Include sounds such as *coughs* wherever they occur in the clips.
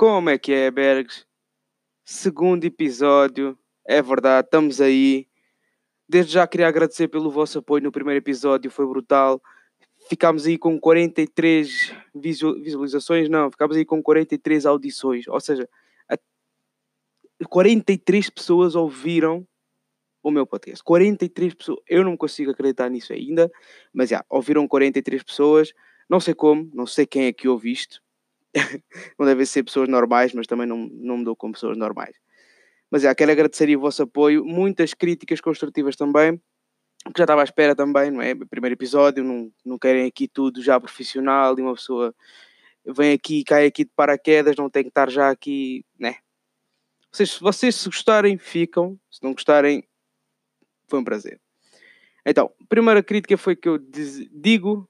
Como é que é, Bergs? Segundo episódio, é verdade, estamos aí. Desde já queria agradecer pelo vosso apoio no primeiro episódio, foi brutal. Ficámos aí com 43 visualizações, não, ficámos aí com 43 audições, ou seja, 43 pessoas ouviram o meu podcast. 43 pessoas, eu não consigo acreditar nisso ainda, mas já, ouviram 43 pessoas, não sei como, não sei quem é que ouve isto, *laughs* não devem ser pessoas normais, mas também não, não me dou como pessoas normais. Mas é, quero agradecer o vosso apoio, muitas críticas construtivas também, que já estava à espera também, não é? Primeiro episódio, não, não querem aqui tudo já profissional e uma pessoa vem aqui, cai aqui de paraquedas, não tem que estar já aqui, né? Vocês, vocês se gostarem, ficam, se não gostarem, foi um prazer. Então, a primeira crítica foi que eu diz, digo,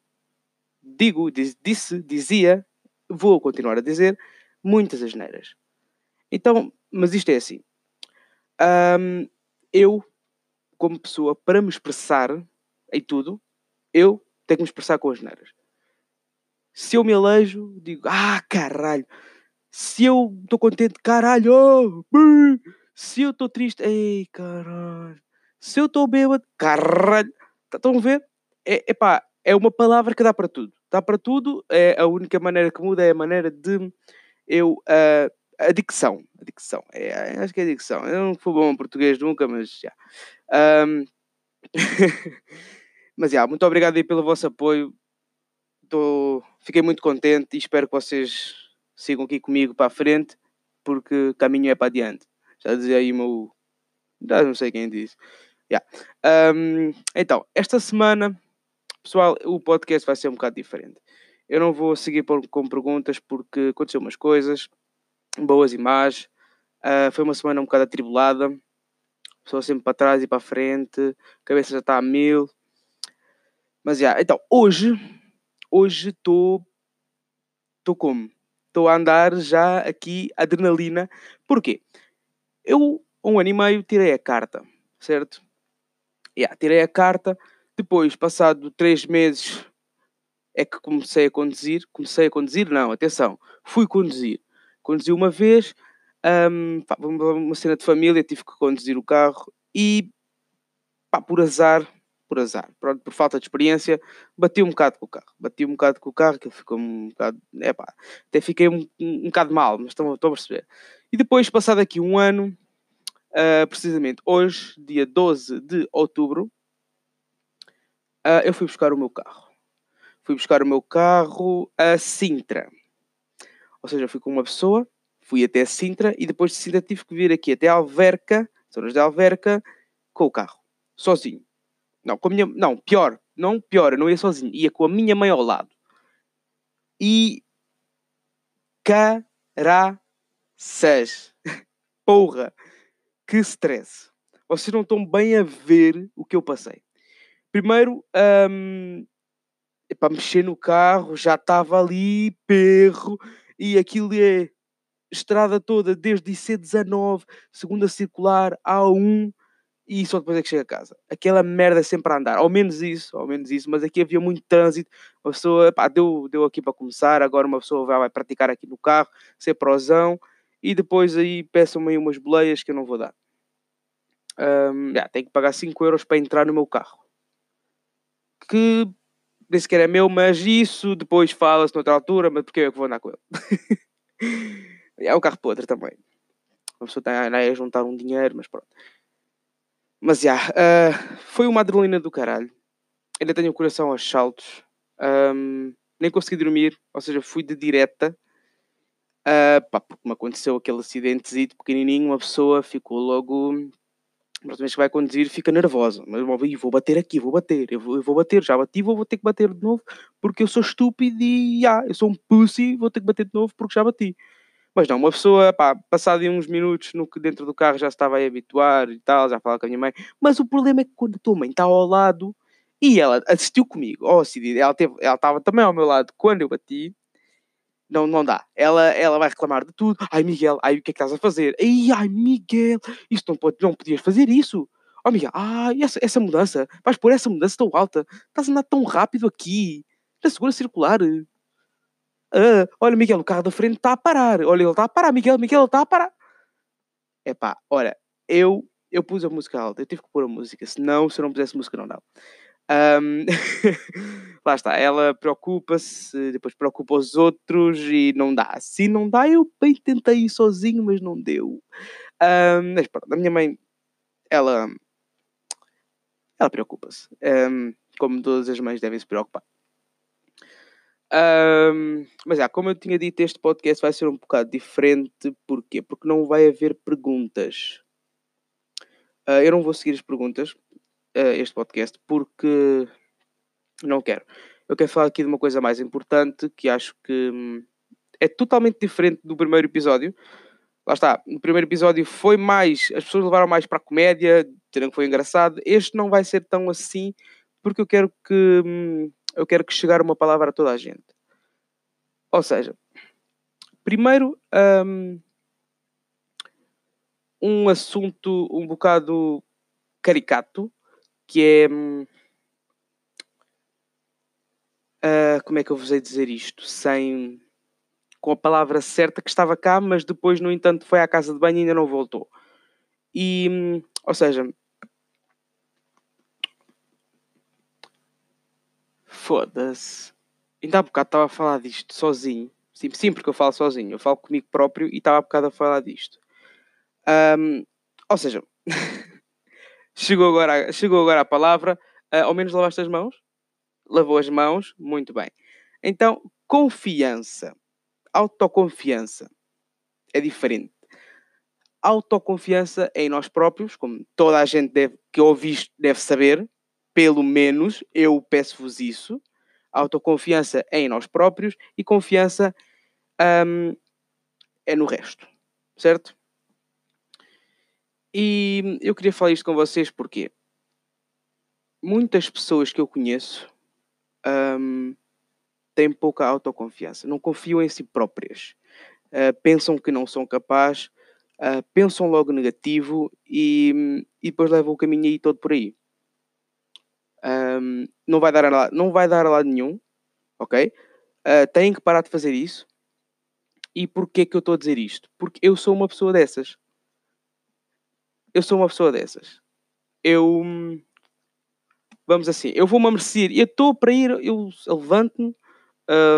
digo, diz, disse, dizia vou continuar a dizer muitas asneiras. Então, mas isto é assim. Um, eu, como pessoa, para me expressar em tudo, eu tenho que me expressar com asneiras. Se eu me alejo, digo, ah, caralho. Se eu estou contente, caralho. Se eu estou triste, ei, caralho. Se eu estou bêbado, caralho. Tá, estão a ver? É, epá, é uma palavra que dá para tudo. Dá para tudo, é a única maneira que muda é a maneira de eu. Uh, a dicção. Dicção. É, acho que é dicção. Eu não fui bom em português nunca, mas já. Um, *laughs* mas já, muito obrigado aí pelo vosso apoio. Tô, fiquei muito contente e espero que vocês sigam aqui comigo para a frente, porque caminho é para adiante. Já dizia aí o meu. Já não sei quem disse. Yeah. Um, então, esta semana Pessoal, o podcast vai ser um bocado diferente. Eu não vou seguir com perguntas porque aconteceu umas coisas, boas e más. Uh, foi uma semana um bocado atribulada. Pessoa sempre para trás e para frente. A cabeça já está a mil. Mas já, yeah, então, hoje, hoje estou. Estou como? Estou a andar já aqui adrenalina. Porquê? Eu, um ano e meio, tirei a carta, certo? Yeah, tirei a carta depois, passado três meses, é que comecei a conduzir. Comecei a conduzir, não, atenção, fui conduzir. Conduzi uma vez, um, uma cena de família, tive que conduzir o carro e, pá, por azar, por azar, pronto, por falta de experiência, bati um bocado com o carro. Bati um bocado com o carro, que ficou um bocado, é pá, até fiquei um, um, um bocado mal, mas estão, estão a perceber. E depois, passado aqui um ano, uh, precisamente hoje, dia 12 de outubro, uh, eu fui buscar o meu carro. Fui buscar o meu carro a Sintra. Ou seja, fui com uma pessoa, fui até Sintra e depois de Sintra tive que vir aqui até Alverca, zonas de Alverca, com o carro, sozinho. Não, com a minha, não, pior, não pior, eu não ia sozinho, ia com a minha mãe ao lado. E caraças, *laughs* porra, que stress. Vocês não estão bem a ver o que eu passei. Primeiro, um, para mexer no carro, já estava ali, perro, e aquilo é estrada toda, desde IC19, segunda circular, A1, e só depois é que chega a casa. Aquela merda é sempre a andar, ao menos isso, ao menos isso, mas aqui havia muito trânsito, uma pessoa, pá, deu, deu aqui para começar, agora uma pessoa vai, vai praticar aqui no carro, ser prosão, e depois aí peçam-me aí umas boleias que eu não vou dar. Um, yeah, tenho que pagar 5 euros para entrar no meu carro que nem sequer é meu, mas isso depois fala-se noutra altura, mas porque eu é que vou andar com ele? *laughs* é o carro podre também. Uma pessoa está a juntar um dinheiro, mas pronto. Mas já, yeah, uh, foi uma adrenalina do caralho. Ainda tenho o coração aos saltos. Um, nem consegui dormir, ou seja, fui de direta. Uh, pá, porque me aconteceu aquele acidentezito pequenininho, uma pessoa ficou logo próxima vez que vai conduzir fica nervosa. Mas vou bater aqui, vou bater, eu vou, eu vou bater, já bati, vou, vou ter que bater de novo porque eu sou estúpido e ah, eu sou um pussy, vou ter que bater de novo porque já bati. Mas não, uma pessoa, pá, passado uns minutos no, dentro do carro já estava a habituar e tal, já falava com a minha mãe. Mas o problema é que quando a tua mãe está ao lado e ela assistiu comigo, oh, ela estava também ao meu lado quando eu bati, não, não dá. Ela, ela vai reclamar de tudo. Ai, Miguel, ai, o que é que estás a fazer? Ai, ai, Miguel, isto não, pode, não podias fazer isso. Oh, Miguel, ai, essa, essa mudança, vais por essa mudança tão alta, estás a andar tão rápido aqui, na segura circular. ah, olha, Miguel, o carro da frente está a parar. Olha, ele está a parar. Miguel, Miguel, está a parar. Epá, olha, eu, eu pus a música alta. Eu tive que pôr a música. Senão, se eu não pusesse música, não dá. Um, *laughs* lá está, ela preocupa-se, depois preocupa os outros e não dá. Se não dá, eu bem tentei sozinho, mas não deu. Um, mas pronto, a minha mãe, ela, ela preocupa-se. Um, como todas as mães devem se preocupar. Mas é, como eu tinha dito, este podcast vai ser um bocado diferente. Porquê? Porque não vai haver perguntas. Uh, eu não vou seguir as perguntas uh, este podcast porque não quero. Eu quero falar aqui de uma coisa mais importante que acho que hum, é totalmente diferente do primeiro episódio. Lá está, no primeiro episódio foi mais, as pessoas levaram mais para a comédia, disseram que foi engraçado. Este não vai ser tão assim porque eu quero que hum, eu quero que chegar uma palavra a toda a gente. Ou seja, primeiro um, um assunto um bocado caricato que é. Uh, como é que eu vos hei dizer isto? Sem. com a palavra certa que estava cá, mas depois, no entanto, foi à casa de banho e ainda não voltou. E. Ou seja. Foda-se. Ainda há bocado estava a falar disto sozinho. Sim, sim, porque eu falo sozinho. Eu falo comigo próprio e estava há bocado a falar disto. Um, ou seja. *laughs* Chegou agora, chegou agora a palavra. Uh, ao menos lavaste as mãos? Lavou as mãos? Muito bem. Então, confiança. Autoconfiança. É diferente. Autoconfiança em nós próprios, como toda a gente deve, que ouve isto deve saber, pelo menos eu peço-vos isso. Autoconfiança em nós próprios e confiança um, é no resto, certo? E eu queria falar isto com vocês porque muitas pessoas que eu conheço um, têm pouca autoconfiança, não confiam em si próprias, uh, pensam que não são capazes, uh, pensam logo negativo e, e depois levam o caminho aí todo por aí. Um, não, vai dar a lado, não vai dar a lado nenhum, ok? Uh, têm que parar de fazer isso. E porquê que eu estou a dizer isto? Porque eu sou uma pessoa dessas eu sou uma pessoa dessas. Eu. Vamos assim, eu vou uma mercearia, eu estou para ir, eu levanto-me,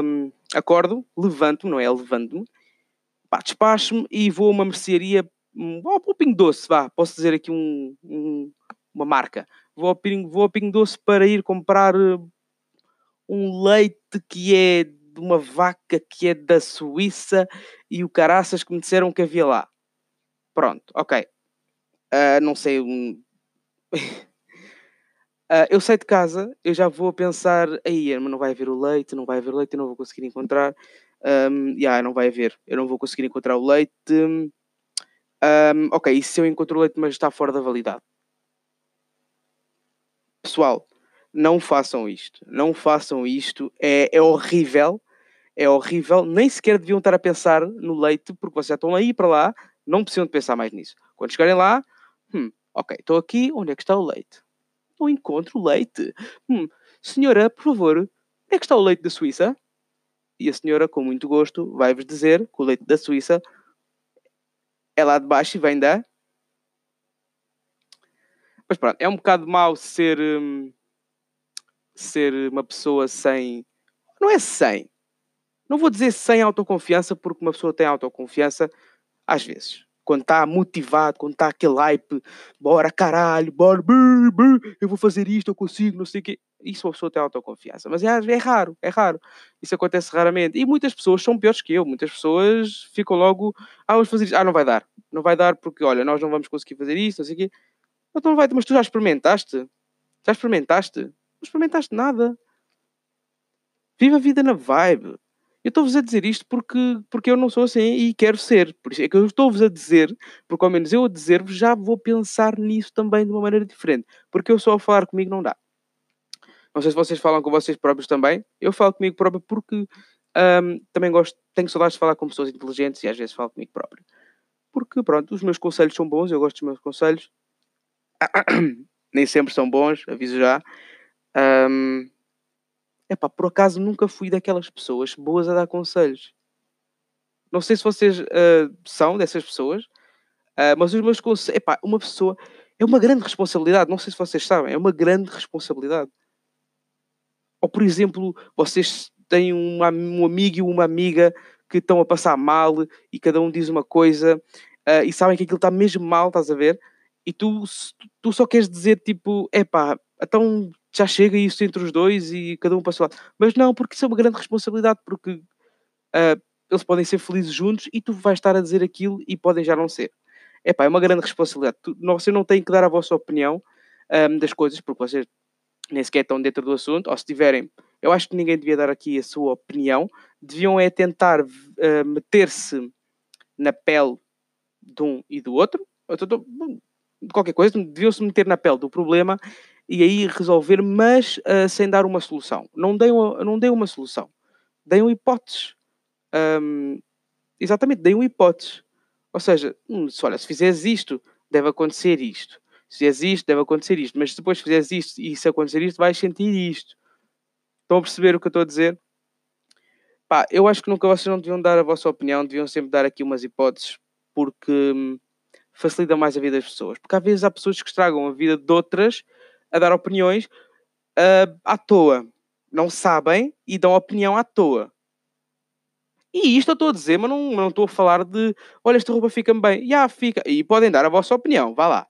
um, acordo, levanto-me, não é? Levanto-me, despacho-me e vou a uma mercearia, ao Pingo Doce, vá, posso dizer aqui um, um, uma marca. Vou ao, Pingo, vou ao Pingo Doce para ir comprar uh, um leite que é de uma vaca que é da Suíça e o caraças que me disseram que havia lá. Pronto, ok. Uh, não sei. Um... uh, *laughs* eu saio de casa, eu já vou a pensar, aí, não vai haver o leite, não vai haver leite, eu não vou conseguir encontrar. Um, yeah, não vai haver, eu não vou conseguir encontrar o leite. Um, ok, e se eu encontro o leite, mas está fora da validade? Pessoal, não façam isto. Não façam isto. É, é horrível. É horrível. Nem sequer deviam estar a pensar no leite, porque vocês já estão aí para lá. Não precisam de pensar mais nisso. Quando chegarem lá, Hum, ok, estou aqui, onde é que está o leite? Não encontro leite. Hum, senhora, por favor, onde é que está o leite da Suíça? E a senhora, com muito gosto, vai-vos dizer que o leite da Suíça é lá de baixo e vem da. Mas pronto, é um bocado mau ser. Hum, ser uma pessoa sem. Não é sem. Não vou dizer sem autoconfiança, porque uma pessoa tem autoconfiança às vezes quando está motivado, quando está aquele hype, bora caralho, bora, eu vou fazer isto, eu consigo, não sei o quê. Isso uma pessoa tem autoconfiança. Mas é, é raro, é raro. Isso acontece raramente. E muitas pessoas são piores que eu. Muitas pessoas ficam logo, ah, vamos fazer isto. Ah, não vai dar. Não vai dar porque, olha, nós não vamos conseguir fazer isto, não sei o quê. Então não vai, mas tu já experimentaste? Já experimentaste? Não experimentaste nada. Viva a vida na vibe. Eu estou-vos a dizer isto porque, porque eu não sou assim e quero ser. Por isso é que eu estou-vos a dizer, porque ao menos eu a dizer-vos já vou pensar nisso também de uma maneira diferente. Porque eu só a falar comigo não dá. Não sei se vocês falam com vocês próprios também. Eu falo comigo próprio porque um, também gosto, tenho saudades de falar com pessoas inteligentes e às vezes falo comigo próprio. Porque, pronto, os meus conselhos são bons, eu gosto dos meus conselhos. *coughs* Nem sempre são bons, aviso já. Um, Epá, por acaso nunca fui daquelas pessoas boas a dar conselhos. Não sei se vocês uh, são dessas pessoas, uh, mas os meus conselhos. Epá, uma pessoa. É uma grande responsabilidade. Não sei se vocês sabem. É uma grande responsabilidade. Ou, por exemplo, vocês têm um amigo e uma amiga que estão a passar mal e cada um diz uma coisa uh, e sabem que aquilo está mesmo mal, estás a ver? E tu, tu só queres dizer tipo, epá, então já chega isso entre os dois e cada um para o seu lado. Mas não, porque isso é uma grande responsabilidade, porque uh, eles podem ser felizes juntos e tu vais estar a dizer aquilo e podem já não ser. Epá, é uma grande responsabilidade. Tu, não, você não tem que dar a vossa opinião um, das coisas, porque vocês nem sequer estão dentro do assunto, ou se tiverem, eu acho que ninguém devia dar aqui a sua opinião, deviam é tentar uh, meter-se na pele de um e do outro, de qualquer coisa, deviam-se meter na pele do problema e aí resolver, mas uh, sem dar uma solução. Não deem, não deem uma solução, deem hipóteses. Um, exatamente, deem uma hipótese. Ou seja, hum, se, olha, se fizeres isto, deve acontecer isto. Se fizeres isto, deve acontecer isto. Mas depois se fizeres isto e se acontecer isto, vais sentir isto. Estão a perceber o que eu estou a dizer? Pá, eu acho que nunca vocês não deviam dar a vossa opinião, deviam sempre dar aqui umas hipóteses, porque hum, facilita mais a vida das pessoas. Porque às vezes há pessoas que estragam a vida de outras a dar opiniões uh, à toa. Não sabem e dão opinião à toa. E isto eu estou a dizer, mas não, não estou a falar de olha, esta roupa fica-me bem. Já fica. E podem dar a vossa opinião, vá lá.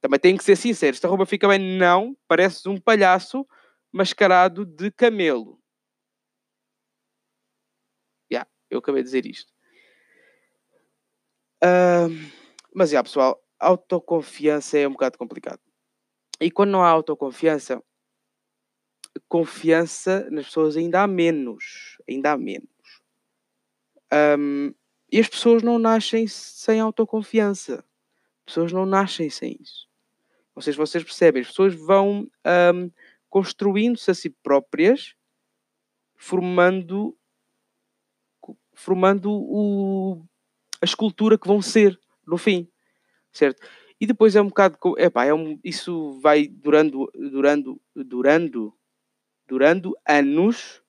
Também tem que ser sincero. Esta roupa fica bem? Não. Pareces um palhaço mascarado de camelo. Já, yeah, eu acabei de dizer isto. Uh, mas já, yeah, pessoal, autoconfiança é um bocado complicado. E quando não há autoconfiança, confiança nas pessoas ainda há menos. Ainda há menos. Um, e as pessoas não nascem sem autoconfiança. As pessoas não nascem sem isso. Vocês, vocês percebem, as pessoas vão um, construindo-se a si próprias, formando, formando o, a escultura que vão ser no fim, certo? E depois é um bocado, epá, é um, isso vai durando, durando, durando, durando anos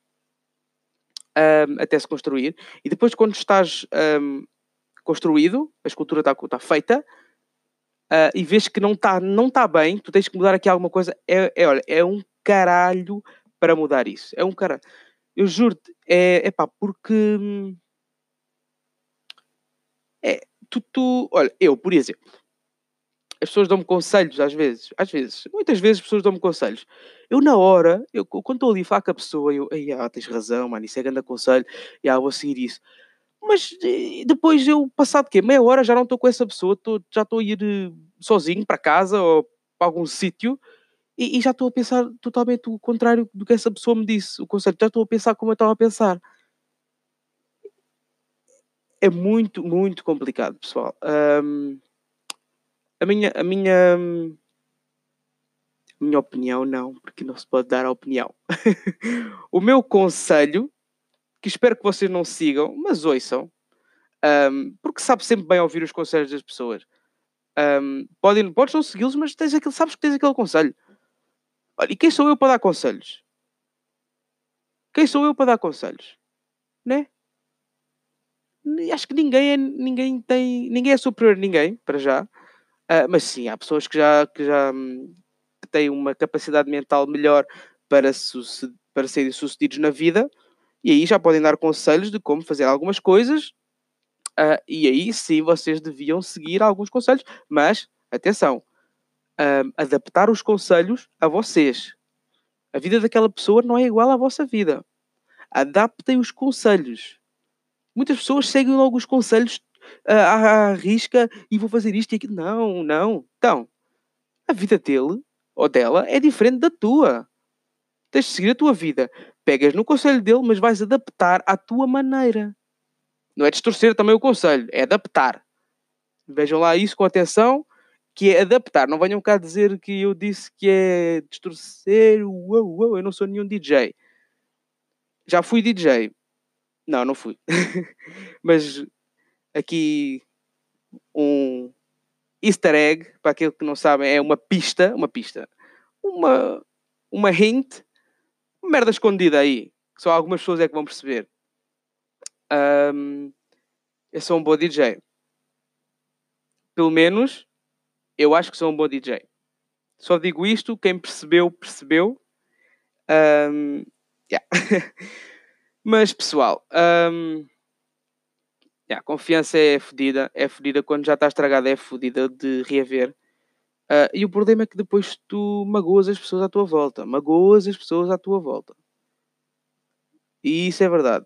um, até se construir. E depois, quando estás um, construído, a escultura está tá feita, uh, e vês que não está não tá bem, tu tens que mudar aqui alguma coisa. É, é, olha, é um caralho para mudar isso. É um caralho. Eu juro-te, é, é pá, porque. Hum, é, tu, tu, olha, eu, por exemplo, as pessoas dão-me conselhos às vezes, às vezes, muitas vezes as pessoas dão-me conselhos. Eu na hora, eu, quando estou ali a falar com a pessoa, eu, ah, tens razão, mano, isso é grande conselho, ah, vou seguir isso. Mas depois eu, passado quê? Meia hora já não estou com essa pessoa, tô, já estou a ir eh, sozinho para casa ou para algum sítio e, e, já estou a pensar totalmente o contrário do que essa pessoa me disse. O conselho, já estou a pensar como eu estava a pensar. É muito, muito complicado, pessoal. Um, a minha, a minha, a minha opinião não, porque não se pode dar a opinião. *laughs* o meu conselho, que espero que vocês não sigam, mas ouçam, um, porque sabe sempre bem ouvir os conselhos das pessoas. Um, podem, podes não segui-los, mas tens aquele, sabes que tens aquele conselho. Olha, e quem sou eu para dar conselhos? Quem sou eu para dar conselhos? Né? Acho que ninguém é, ninguém tem, ninguém é superior a ninguém, para já. Uh, mas sim, há pessoas que já, que já hum, têm uma capacidade mental melhor para, para serem sucedidos na vida e aí já podem dar conselhos de como fazer algumas coisas. Uh, e aí sim vocês deviam seguir alguns conselhos, mas atenção, uh, adaptar os conselhos a vocês. A vida daquela pessoa não é igual à vossa vida. Adaptem os conselhos. Muitas pessoas seguem logo os conselhos à, à risca e vou fazer isto e aquilo. Não, não. Então, a vida dele ou dela é diferente da tua. Tens de seguir a tua vida. Pegas no conselho dele, mas vais adaptar à tua maneira. Não é distorcer também o conselho, é adaptar. Vejam lá isso com atenção, que é adaptar. Não venham cá dizer que eu disse que é distorcer. Uou, uou, eu não sou nenhum DJ. Já fui DJ. Não, não fui. *laughs* mas aqui um easter egg, para aqueles que não sabem, é uma pista, uma pista, uma, uma hint uma merda escondida aí, que só algumas pessoas é que vão perceber. Um, eu sou um bom DJ. Pelo menos, eu acho que sou um bom DJ. Só digo isto, quem percebeu, percebeu. Um, *laughs* yeah. Mas, pessoal, um, yeah, confiança é fodida. É fodida quando já está estragada, é fodida de reaver. Uh, e o problema é que depois tu magoas as pessoas à tua volta. Magoas as pessoas à tua volta. E isso é verdade.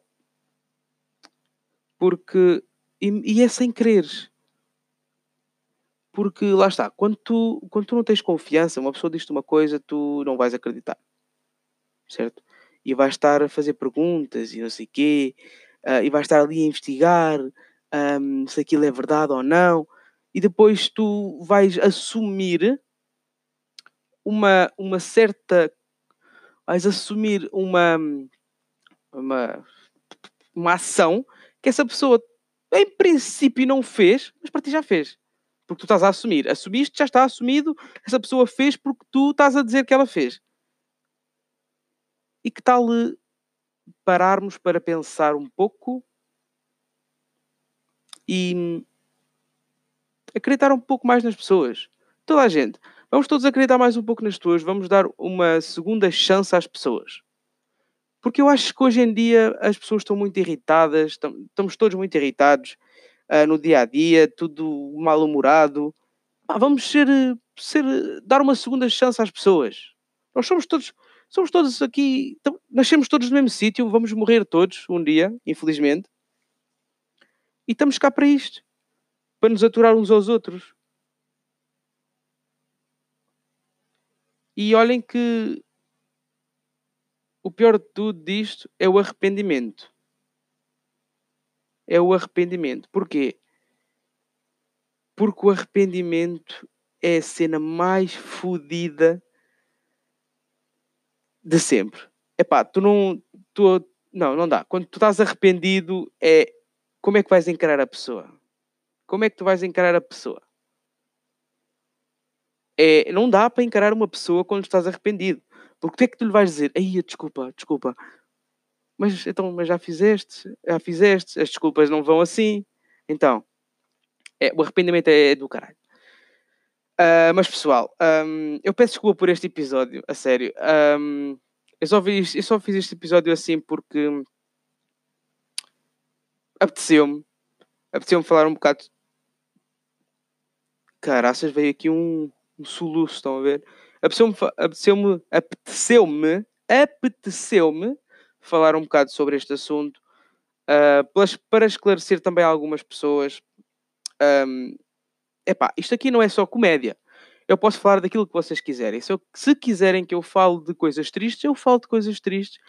Porque. E, e é sem quereres. Porque lá está, quando tu, quando tu não tens confiança, uma pessoa diz-te uma coisa, tu não vais acreditar. Certo? E vais estar a fazer perguntas e não sei o quê, uh, e vais estar ali a investigar um, se aquilo é verdade ou não e depois tu vais assumir uma, uma certa. vais assumir uma, uma, uma ação que essa pessoa em princípio não fez, mas para ti já fez. Porque tu estás a assumir. Assumiste, já está assumido, essa pessoa fez porque tu estás a dizer que ela fez. E que tal eh, pararmos para pensar um pouco e acreditar um pouco mais nas pessoas. Toda a gente. Vamos todos acreditar mais um pouco nas pessoas, vamos dar uma segunda chance às pessoas. Porque eu acho que hoje em dia as pessoas estão muito irritadas, estamos todos muito irritados uh, no dia a dia, tudo mal-humorado. Ah, vamos ser, ser, dar uma segunda chance às pessoas. Nós somos todos, somos todos aqui, nascemos todos no mesmo sítio, vamos morrer todos um dia, infelizmente. E estamos cá para isto para nos aturar uns aos outros. E olhem que o pior de tudo disto é o arrependimento. É o arrependimento. Porquê? Porque o arrependimento é a cena mais fodida de sempre. Epá, tu não. Tu, não, não dá. Quando tu estás arrependido, é como é que vais encarar a pessoa? como é que tu vais encarar a pessoa? É, não dá para encarar uma pessoa quando estás arrependido. Porque o que é que tu lhe vais dizer? Aí, desculpa, desculpa. Mas então, mas já fizeste, já fizeste, as desculpas não vão assim. Então, é, o arrependimento é, é do caralho. Uh, mas pessoal, um, eu peço desculpa por este episódio, a sério. Um, eu, só fiz, eu só fiz este episódio assim porque apeteceu-me. Apeteceu-me falar um bocado Caraças, veio aqui um, um soluço, estão a ver? Apeteceu-me, apeteceu-me, apeteceu-me, apeteceu-me falar um bocado sobre este assunto uh, para esclarecer também algumas pessoas. Um, epá, isto aqui não é só comédia. Eu posso falar daquilo que vocês quiserem. Se, eu, se quiserem que eu fale de coisas tristes, eu falo de coisas tristes.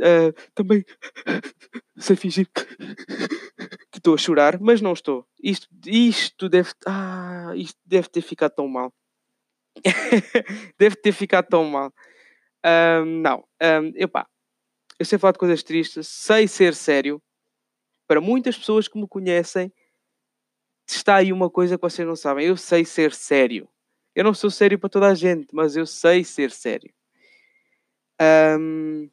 Uh, também *laughs* sem fingir que estou a chorar, mas não estou. Isto, isto deve. Ah, isto deve ter ficado tão mal. *laughs* deve ter ficado tão mal. Um, não, um, eu pá, eu sei falar de coisas tristes, sei ser sério. Para muitas pessoas que me conhecem, está aí uma coisa que vocês não sabem. Eu sei ser sério. Eu não sou sério para toda a gente, mas eu sei ser sério. Um,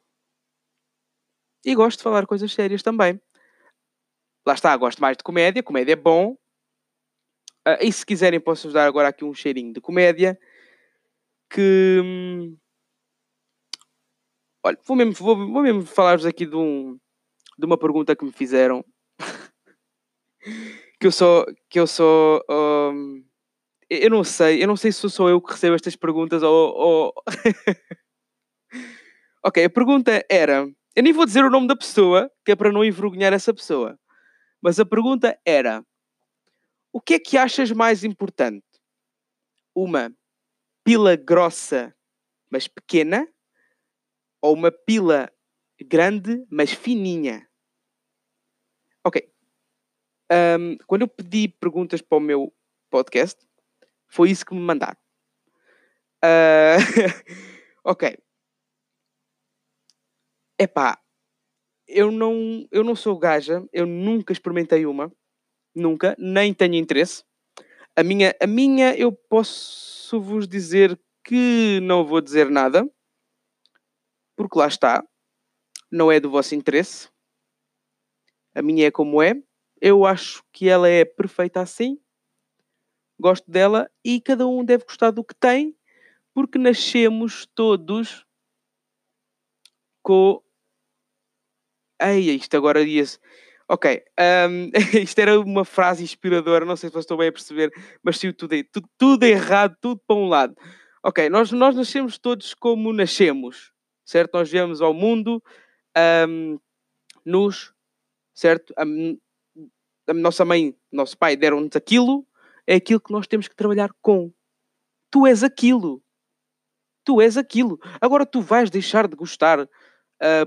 e gosto de falar coisas sérias também. Lá está, gosto mais de comédia, comédia é bom. Uh, e se quiserem, posso-vos dar agora aqui um cheirinho de comédia. Que. Hum, olha, vou mesmo, vou, vou mesmo falar-vos aqui de, um, de uma pergunta que me fizeram. *laughs* que eu sou. Que eu sou. Um, eu não sei, eu não sei se sou eu que recebo estas perguntas ou. ou... *laughs* ok, a pergunta era eu nem vou dizer o nome da pessoa, que é para não envergonhar essa pessoa. Mas a pergunta era: o que é que achas mais importante? Uma pila grossa, mas pequena? Ou uma pila grande, mas fininha? Ok. Um, quando eu pedi perguntas para o meu podcast, foi isso que me mandaram. Uh, *laughs* ok Epá, eu não, eu não sou gaja, eu nunca experimentei uma, nunca, nem tenho interesse. A minha, a minha eu posso vos dizer que não vou dizer nada, porque lá está, não é do vosso interesse. A minha é como é. Eu acho que ela é perfeita assim. Gosto dela e cada um deve gostar do que tem, porque nascemos todos com. Ei, isto agora ia-se. Ok, um, *laughs* isto era uma frase inspiradora, não sei se vocês estão bem a perceber, mas saiu tudo, tudo, tudo errado, tudo para um lado. Ok, nós, nós nascemos todos como nascemos, certo? Nós viemos ao mundo um, nos, certo? A, a nossa mãe, nosso pai deram-nos aquilo, é aquilo que nós temos que trabalhar com. Tu és aquilo. Tu és aquilo. Agora tu vais deixar de gostar, uh,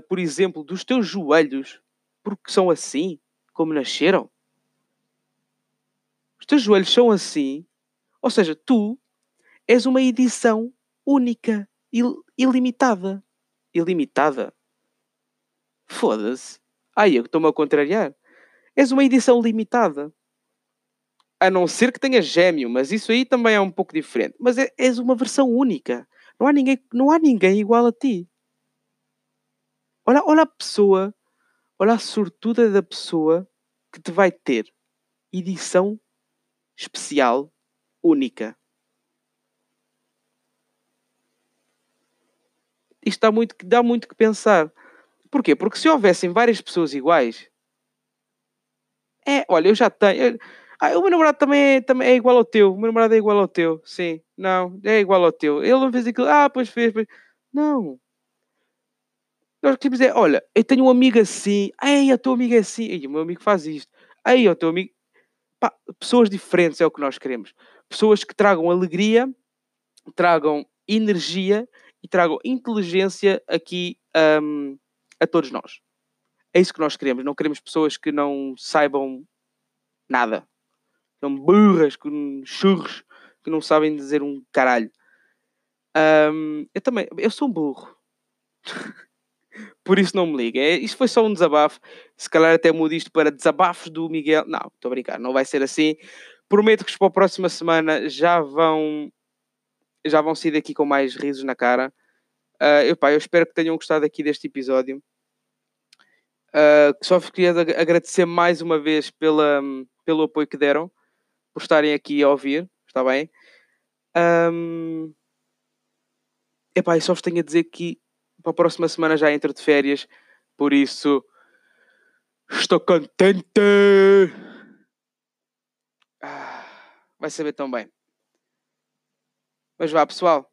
por exemplo, dos teus joelhos porque são assim, como nasceram. Os teus joelhos são assim, ou seja, tu és uma edição única, il ilimitada. Ilimitada? Foda-se. Ai, eu estou-me a contrariar. És uma edição limitada. A não ser que tenha gêmeo, mas isso aí também é um pouco diferente. Mas é, és uma versão única. Não há ninguém, não há ninguém igual a ti. Olha, olha a pessoa Olha a sortuda da pessoa que te vai ter edição especial, única. Isto dá muito, dá muito que pensar. Porquê? Porque se houvessem várias pessoas iguais, é, olha, eu já tenho. Ah, o meu namorado também é, também é igual ao teu. O meu namorado é igual ao teu. Sim, não, é igual ao teu. Ele não fez aquilo. Ah, pois fez. Pois... Não. Nós queremos dizer, olha, eu tenho um amigo assim, ei, o teu amigo é assim, ei, o meu amigo faz isto, ei, o teu amigo. Pá, pessoas diferentes é o que nós queremos. Pessoas que tragam alegria, tragam energia e tragam inteligência aqui um, a todos nós. É isso que nós queremos. Não queremos pessoas que não saibam nada. São burras, churros, que não sabem dizer um caralho. Um, eu também, eu sou um burro. *laughs* por isso não me liga. É, isto foi só um desabafo. Se calhar até mudo isto para desabafos do Miguel. Não, estou a brincar, não vai ser assim. Prometo que para a próxima semana já vão já vão sair daqui com mais risos na cara. Uh, epá, eu espero que tenham gostado aqui deste episódio. Uh, só queria agradecer mais uma vez pela, pelo apoio que deram, por estarem aqui a ouvir, está bem? Um, epá, eu só vos tenho a dizer que para a próxima semana já entro de férias, por isso estou contente. Ah, vai saber tão bem. Mas vá, pessoal,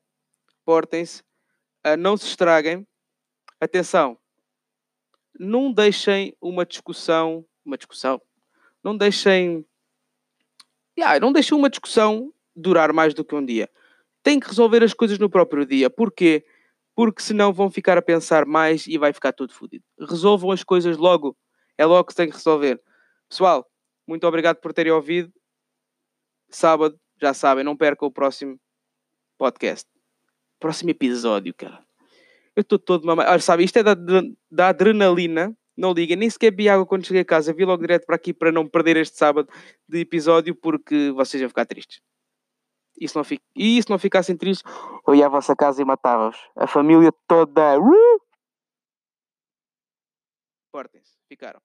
portem-se, uh, não se estraguem. Atenção, não deixem uma discussão, uma discussão, não deixem, yeah, não deixem uma discussão durar mais do que um dia. Tem que resolver as coisas no próprio dia. Porquê? porque senão vão ficar a pensar mais e vai ficar tudo fodido. Resolvam as coisas logo. É logo que se tem que resolver. Pessoal, muito obrigado por terem ouvido. Sábado, já sabem, não percam o próximo podcast. Próximo episódio, cara. Eu estou todo mamado. Olha, sabe, isto é da, da adrenalina. Não liguem, nem sequer vi água quando cheguei a casa. Vi logo direto para aqui para não perder este sábado de episódio porque vocês vão ficar tristes e se não, fi... e se não ficassem tristes, eu ia à vossa casa e matava-vos. A família toda. Uh! Portem-se, ficaram.